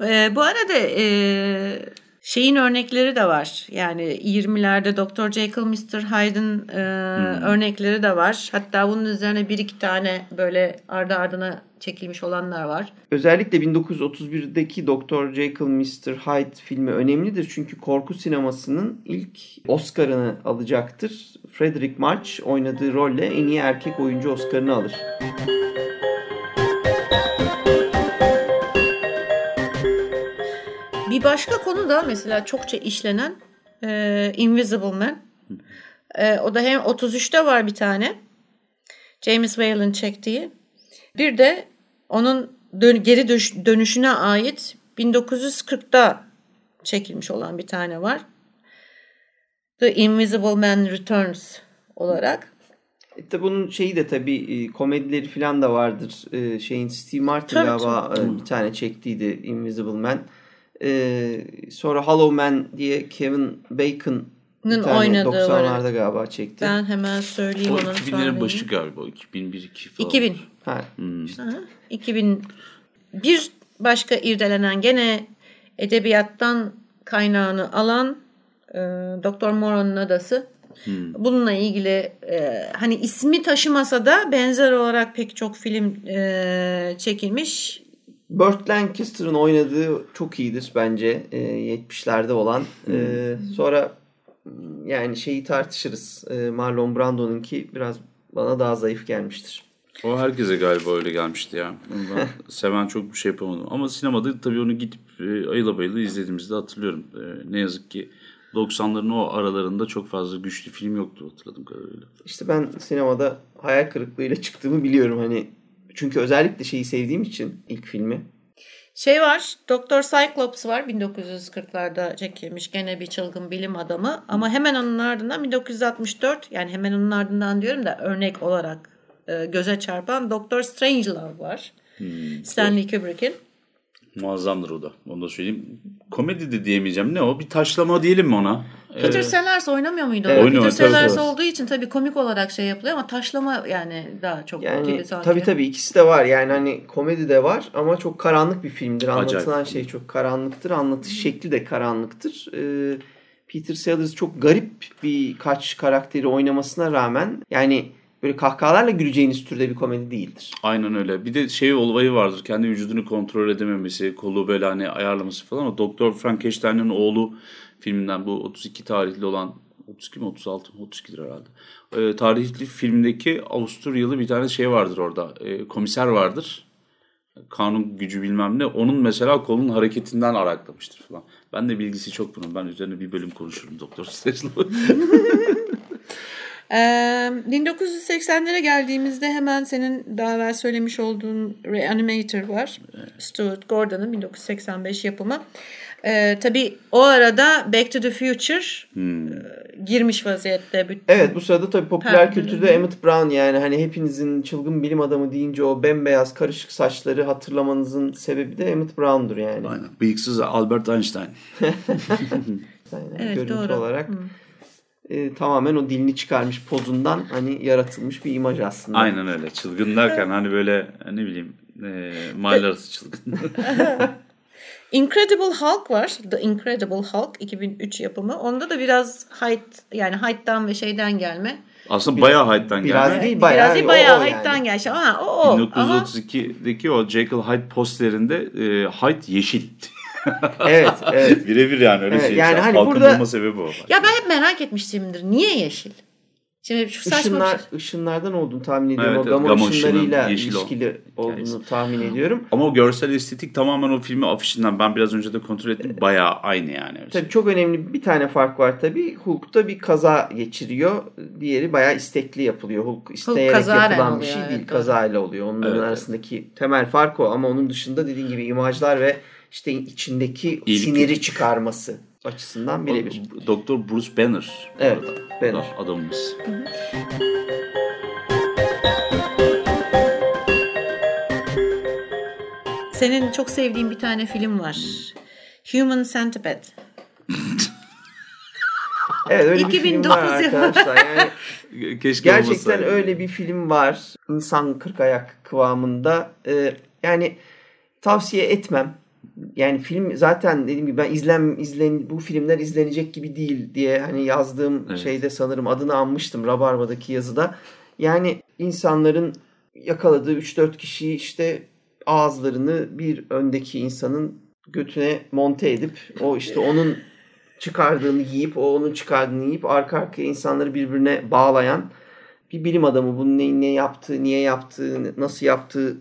S2: Ee, bu arada e, şeyin örnekleri de var. Yani 20'lerde Dr. Jekyll, Mr. Hyde'ın e, örnekleri de var. Hatta bunun üzerine bir iki tane böyle ardı ardına çekilmiş olanlar var.
S3: Özellikle 1931'deki Dr. Jekyll Mr. Hyde filmi önemlidir. Çünkü korku sinemasının ilk Oscar'ını alacaktır. Frederick March oynadığı rolle en iyi erkek oyuncu Oscar'ını alır.
S2: Bir başka konu da mesela çokça işlenen e, Invisible Man. E, o da hem 33'te var bir tane. James Whale'ın çektiği. Bir de onun dön- geri dönüş- dönüşüne ait 1940'da çekilmiş olan bir tane var. The Invisible Man Returns olarak.
S3: E, tabi bunun şeyi de tabii e, komedileri falan da vardır. E, şeyin Steve Martin
S2: Tabii,
S3: galiba e, bir tane çektiydi Invisible Man. E, sonra Hollow Man diye Kevin Bacon
S2: Nın oynadığı var.
S3: 90'larda galiba çekti.
S2: Ben hemen söyleyeyim
S1: O
S2: onun
S1: 2000'lerin
S2: tarihini.
S1: başı galiba. 2001-2 falan.
S2: 2000.
S3: Ha,
S2: Aha, 2000 bir başka irdelenen gene edebiyattan kaynağını alan e, Doktor Moreau'nun adası. Bununla ilgili e, hani ismi taşımasa da benzer olarak pek çok film e, çekilmiş.
S3: Burt Lancaster'ın oynadığı çok iyidir bence e, 70'lerde olan. E, sonra yani şeyi tartışırız. E, Marlon Brando'nunki biraz bana daha zayıf gelmiştir.
S1: O herkese galiba öyle gelmişti ya. Seven çok bir şey yapamadım. Ama sinemada tabii onu gidip e, ayıla bayıla izlediğimizde hatırlıyorum. E, ne yazık ki 90'ların o aralarında çok fazla güçlü film yoktu hatırladığım kadarıyla.
S3: İşte ben sinemada hayal kırıklığıyla çıktığımı biliyorum hani. Çünkü özellikle şeyi sevdiğim için ilk filmi.
S2: Şey var, Doktor Cyclops var 1940'larda çekilmiş gene bir çılgın bilim adamı ama hemen onun ardından 1964 yani hemen onun ardından diyorum da örnek olarak e, göze çarpan Doktor Strangelove var. Stanley Kubrick'in.
S1: Muazzamdır o da. Onu da söyleyeyim. Komedi de diyemeyeceğim. Ne o? Bir taşlama diyelim mi ona?
S2: Peter
S1: Ee,
S2: Sellers oynamıyor muydu?
S3: Evet.
S1: Oynuyor,
S2: Peter Sellers olduğu için tabii komik olarak şey yapılıyor ama taşlama yani daha çok
S3: Yani tabii tabii ikisi de var. Yani hani komedi de var ama çok karanlık bir filmdir. Anlatılan
S1: Acayip.
S3: şey çok karanlıktır. Anlatış şekli de karanlıktır. Ee, Peter Sellers çok garip birkaç karakteri oynamasına rağmen yani böyle kahkahalarla güleceğiniz türde bir komedi değildir.
S1: Aynen öyle. Bir de şey olayı vardır. Kendi vücudunu kontrol edememesi, kolu böyle hani ayarlaması falan. O Doktor Frankenstein'ın oğlu filminden bu 32 tarihli olan 32 mi 36 mı 32'dir herhalde. Ee, tarihli filmdeki Avusturyalı bir tane şey vardır orada. Ee, komiser vardır. Kanun gücü bilmem ne. Onun mesela kolun hareketinden araklamıştır falan. Ben de bilgisi çok bunun. Ben üzerine bir bölüm konuşurum Doktor Strange'la.
S2: Ee, 1980'lere geldiğimizde hemen senin daha evvel söylemiş olduğun Reanimator var. Stuart Gordon'ın 1985 yapımı. Ee, tabii o arada Back to the Future e, girmiş vaziyette. Bütün-
S3: Evet bu sırada tabii popüler
S2: Pardon.
S3: kültürde Emmett Brown yani hani hepinizin çılgın bilim adamı deyince o bembeyaz karışık saçları hatırlamanızın sebebi de Emmett Brown'dur yani.
S1: Aynen. Bıyıksız Albert Einstein.
S3: Aynen.
S2: Evet,
S3: Görüntü
S2: doğru.
S3: olarak e, tamamen o dilini çıkarmış pozundan hani yaratılmış bir imaj aslında.
S1: Aynen öyle. Çılgın derken hani böyle ne bileyim e, mahalle arası çılgın.
S2: Incredible Hulk var. The Incredible Hulk 2003 yapımı. Onda da biraz height yani height'tan ve şeyden gelme.
S1: Aslında bayağı Hyde'dan
S3: biraz
S1: gelme.
S3: değil bayağı.
S2: biraz değil
S3: o-
S2: bayağı
S3: o
S2: height'tan
S3: yani.
S2: gelmiş. Ama o o. Ama
S1: 1932'deki o Jekyll Hyde posterinde e, Hyde yeşil.
S3: Evet evet.
S1: Birebir yani öyle
S3: Evet,
S1: şey.
S3: yani
S1: Yani
S3: hani
S1: Halkın
S3: burada-
S1: bulma sebebi o.
S2: ya ben hep merak etmişimdir. Niye yeşil? Şimdi şu saçma
S3: Işınlar,
S2: bir şey.
S3: ışınlardan olduğunu tahmin ediyorum.
S1: Evet,
S3: o
S1: evet,
S3: gama,
S1: gama
S3: ışınlarıyla ilişkili olduğunu tahmin ediyorum.
S1: Ama o görsel estetik tamamen o filmi afişinden ben biraz önce de kontrol ettim. Bayağı aynı yani.
S3: Tabii çok önemli bir tane fark var tabii. Hulk'ta bir kaza geçiriyor. Diğeri bayağı istekli yapılıyor. Hulk isteyerek
S2: kazaren
S3: yapılan bir şey
S2: evet,
S3: değil.
S2: doğru.
S3: Kazayla oluyor. Onların
S1: Evet,
S3: arasındaki temel fark o. Ama onun dışında dediğin gibi imajlar ve işte içindeki
S1: İyilik
S3: siniri çıkarması açısından birebir.
S1: Doktor Bruce Banner.
S3: Evet. Banner.
S1: Adamımız.
S2: Senin çok sevdiğin bir tane film var. Human Centipede.
S3: Evet öyle bir film
S2: 2009
S3: var arkadaşlar. Yani
S1: Keşke
S3: Gerçekten
S1: olmasaydı.
S3: öyle bir film var. İnsan kırk ayak kıvamında. Ee, yani tavsiye etmem. Yani film zaten dediğim gibi ben izlen izlen bu filmler izlenecek gibi değil diye hani yazdığım
S1: Evet.
S3: şeyde sanırım adını anmıştım Rabarba'daki yazıda. Yani insanların yakaladığı 3-4 kişiyi işte ağızlarını bir öndeki insanın götüne monte edip o işte onun çıkardığını yiyip o onun çıkardığını yiyip arka arkaya insanları birbirine bağlayan bir bilim adamı bunun ne, ne yaptığı, niye yaptığı, nasıl yaptığı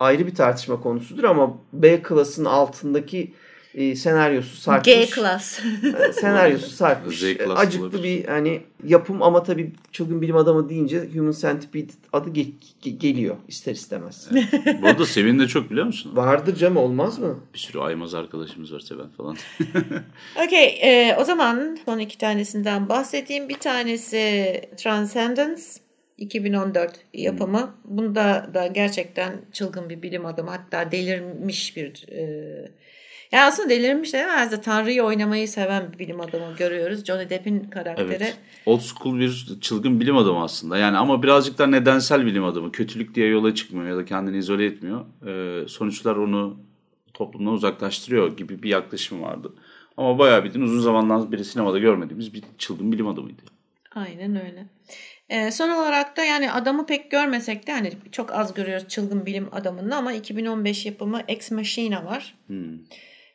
S3: ayrı bir tartışma konusudur ama B klasın altındaki e, senaryosu sarkmış.
S2: G class.
S3: E, senaryosu sarkmış. E, Acıklı
S1: olabilir.
S3: bir hani yapım ama tabii çılgın bilim adamı deyince Human Centipede adı ge- ge- geliyor ister istemez.
S1: Bu arada Sevin de çok biliyor musun?
S3: Vardır canım olmaz mı?
S1: Bir sürü Aymaz arkadaşımız var seven falan.
S2: Okey, e, o zaman son iki tanesinden bahsedeyim. Bir tanesi Transcendence 2014 yapımı. Bunda da gerçekten çılgın bir bilim adamı hatta delirmiş bir e, yani aslında delirmiş de demez de Tanrı'yı oynamayı seven bir bilim adamı görüyoruz. Johnny Depp'in karakteri.
S1: Evet. Old school bir çılgın bilim adamı aslında. Yani ama birazcık da nedensel bilim adamı. Kötülük diye yola çıkmıyor ya da kendini izole etmiyor. Ee, sonuçlar onu toplumdan uzaklaştırıyor gibi bir yaklaşım vardı. Ama bayağı bildiğin uzun zamandan beri sinemada görmediğimiz bir çılgın bilim adamıydı.
S2: Aynen öyle. Ee, son olarak da yani adamı pek görmesek de hani çok az görüyoruz çılgın bilim adamını ama 2015 yapımı Ex Machina var.
S1: Hmm.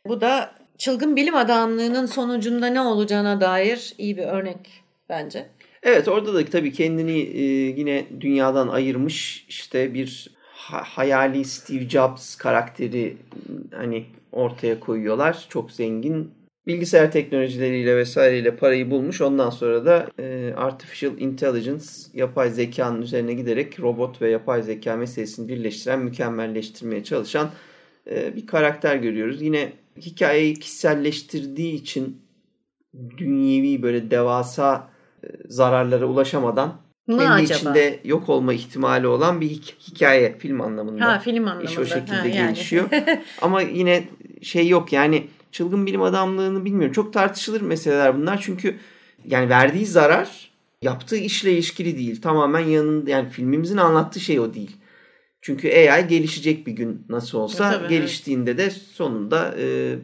S2: Bu da çılgın bilim adamlığının sonucunda ne olacağına dair iyi bir örnek bence.
S3: Evet orada da tabii kendini e, yine dünyadan ayırmış işte bir ha- hayali Steve Jobs karakteri hani ortaya koyuyorlar. Çok zengin bilgisayar teknolojileriyle vesaireyle parayı bulmuş. Ondan sonra da e, artificial intelligence yapay zekanın üzerine giderek robot ve yapay zeka meselesini birleştiren, mükemmelleştirmeye çalışan e, bir karakter görüyoruz. Yine hikayeyi kişiselleştirdiği için dünyevi böyle devasa e, zararlara ulaşamadan
S2: Mı
S3: kendi
S2: acaba?
S3: içinde yok olma ihtimali olan bir hik- hikaye film anlamında.
S2: Ha film anlamında.
S3: İş o şekilde
S2: Ha, yani.
S3: gelişiyor. Ama yine şey yok yani çılgın bilim adamlığını bilmiyorum. Çok tartışılır meseleler bunlar çünkü yani verdiği zarar yaptığı işle ilişkili değil. Tamamen yanında yani filmimizin anlattığı şey o değil. Çünkü AI gelişecek bir gün nasıl olsa.
S2: Ya tabii,
S3: Geliştiğinde de sonunda e,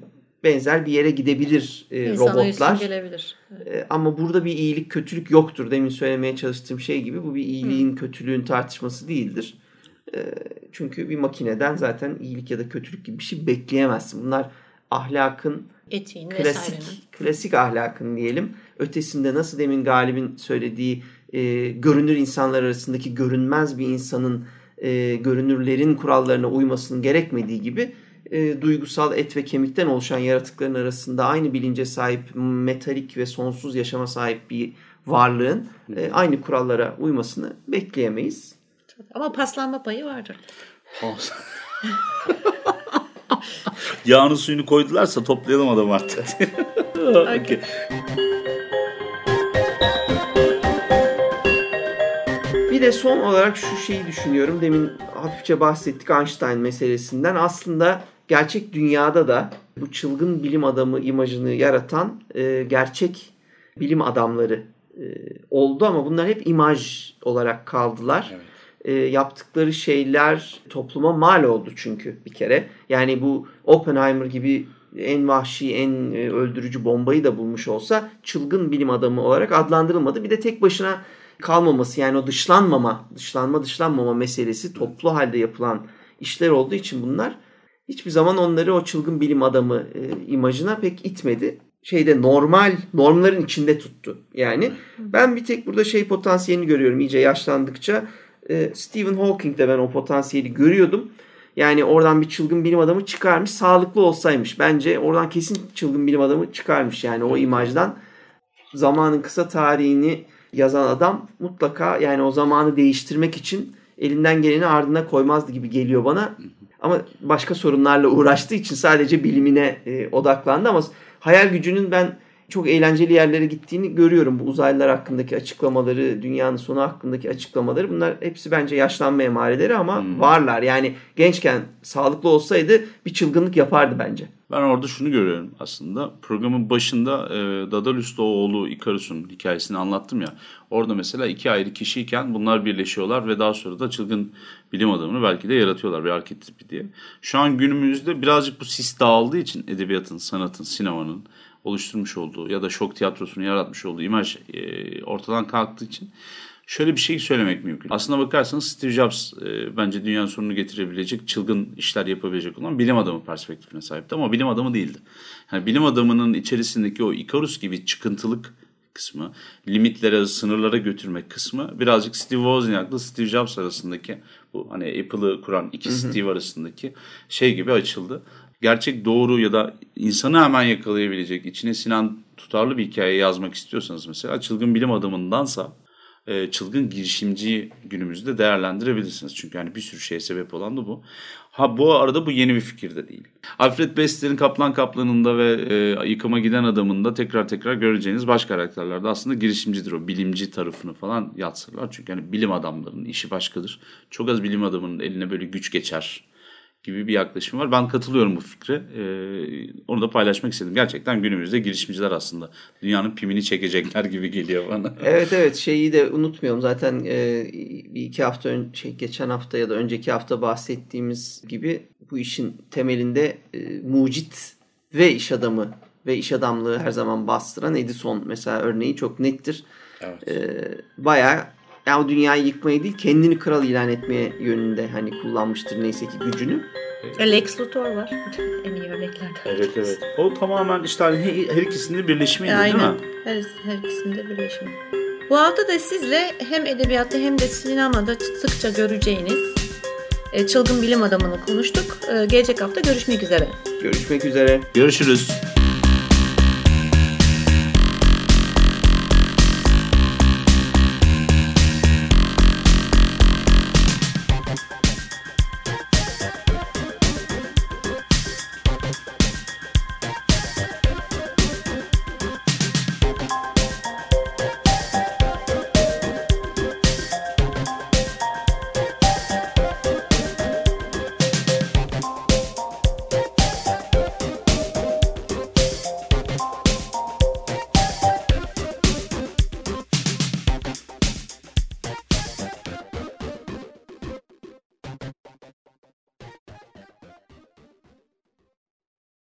S3: benzer bir yere gidebilir e,
S2: İnsana
S3: robotlar.
S2: gelebilir.
S3: E, Ama burada bir iyilik kötülük yoktur. Demin söylemeye çalıştığım şey gibi bu bir iyiliğin kötülüğün tartışması değildir. E, Çünkü bir makineden zaten iyilik ya da kötülük gibi bir şey bekleyemezsin. Bunlar ahlakın
S2: Etiğin
S3: klasik
S2: vesairenin.
S3: klasik ahlakın diyelim. Ötesinde nasıl demin Galip'in söylediği e, görünür insanlar arasındaki görünmez bir insanın e, görünürlerin kurallarına uymasının gerekmediği gibi e, duygusal et ve kemikten oluşan yaratıkların arasında aynı bilince sahip metalik ve sonsuz yaşama sahip bir varlığın e, aynı kurallara uymasını bekleyemeyiz.
S2: Ama paslanma payı vardır.
S1: Yağını suyunu koydularsa toplayalım adamı artık. Okey.
S3: Bir de son olarak şu şeyi düşünüyorum. Demin hafifçe bahsettik Einstein meselesinden. Aslında gerçek dünyada da bu çılgın bilim adamı imajını yaratan e, gerçek bilim adamları e, oldu ama bunlar hep imaj olarak kaldılar.
S1: Evet.
S3: E, yaptıkları şeyler topluma mal oldu çünkü bir kere. Yani bu Oppenheimer gibi en vahşi, en e, öldürücü bombayı da bulmuş olsa çılgın bilim adamı olarak adlandırılmadı. Bir de tek başına kalmaması yani o dışlanmama, dışlanma dışlanmama meselesi toplu halde yapılan işler olduğu için bunlar hiçbir zaman onları o çılgın bilim adamı e, imajına pek itmedi. şeyde normal normların içinde tuttu. Yani ben bir tek burada şey potansiyelini görüyorum iyice yaşlandıkça. E, Stephen Hawking'de ben o potansiyeli görüyordum. Yani oradan bir çılgın bilim adamı çıkarmış. Sağlıklı olsaymış. Bence oradan kesin çılgın bilim adamı çıkarmış. Yani o imajdan zamanın kısa tarihini yazan adam mutlaka yani o zamanı değiştirmek için elinden geleni ardına koymazdı gibi geliyor bana. Ama başka sorunlarla uğraştığı için sadece bilimine e, odaklandı ama hayal gücünün ben çok eğlenceli yerlere gittiğini görüyorum. Bu uzaylılar hakkındaki açıklamaları, dünyanın sonu hakkındaki açıklamaları bunlar hepsi bence yaşlanma emareleri ama hmm. varlar. Yani gençken sağlıklı olsaydı bir çılgınlık yapardı bence.
S1: Ben orada şunu görüyorum aslında. Programın başında e, Dadalus oğlu Ikarus'un hikayesini anlattım ya. Orada mesela iki ayrı kişiyken bunlar birleşiyorlar ve daha sonra da çılgın bilim adamını belki de yaratıyorlar bir arketipi diye. Şu an günümüzde birazcık bu sis dağıldığı için edebiyatın, sanatın, sinemanın oluşturmuş olduğu ya da şok tiyatrosunun yaratmış olduğu imaj e, ortadan kalktığı için şöyle bir şey söylemek mümkün. Aslına bakarsanız Steve Jobs e, bence dünyanın sonunu getirebilecek, çılgın işler yapabilecek olan bilim adamı perspektifine sahipti ama bilim adamı değildi. Yani bilim adamının içerisindeki o Icarus gibi çıkıntılık kısmı, limitlere, sınırlara götürmek kısmı birazcık Steve Wozniak'la Steve Jobs arasındaki bu hani Apple'ı kuran iki Steve arasındaki şey gibi açıldı gerçek doğru ya da insanı hemen yakalayabilecek, içine sinen tutarlı bir hikaye yazmak istiyorsanız mesela çılgın bilim adamındansa e, çılgın girişimci günümüzde değerlendirebilirsiniz. Çünkü hani bir sürü şeye sebep olan da bu. Ha bu arada bu yeni bir fikir de değil. Alfred Bestler'in Kaplan Kaplan'ında ve e, Yıkıma Giden Adam'ında tekrar tekrar göreceğiniz baş karakterlerde aslında girişimcidir o. Bilimci tarafını falan yatsırlar. Çünkü hani bilim adamlarının işi başkadır. Çok az bilim adamının eline böyle güç geçer gibi bir yaklaşım var. Ben katılıyorum bu fikre. Ee, onu da paylaşmak istedim. Gerçekten günümüzde girişimciler aslında dünyanın pimini çekecekler gibi geliyor bana.
S3: Evet evet şeyi de unutmayalım. Zaten e, bir iki hafta ön, şey, geçen hafta ya da önceki hafta bahsettiğimiz gibi bu işin temelinde e, mucit ve iş adamı ve iş adamlığı her zaman bastıran Edison mesela örneği çok nettir. Evet. E, bayağı yani o dünyayı yıkmayı değil kendini kral ilan etmeye yönünde hani kullanmıştır neyse ki gücünü.
S2: Lex Luthor var. en iyi örneklerden.
S1: Evet evet. O tamamen işte hani her, her ikisinin birleşimi değil mi?
S2: Her, her ikisinde birleşimi. Bu hafta da sizle hem edebiyatta hem de sinemada sıkça göreceğiniz e, çılgın bilim adamını konuştuk. E, gelecek hafta görüşmek üzere.
S3: Görüşmek üzere.
S1: Görüşürüz.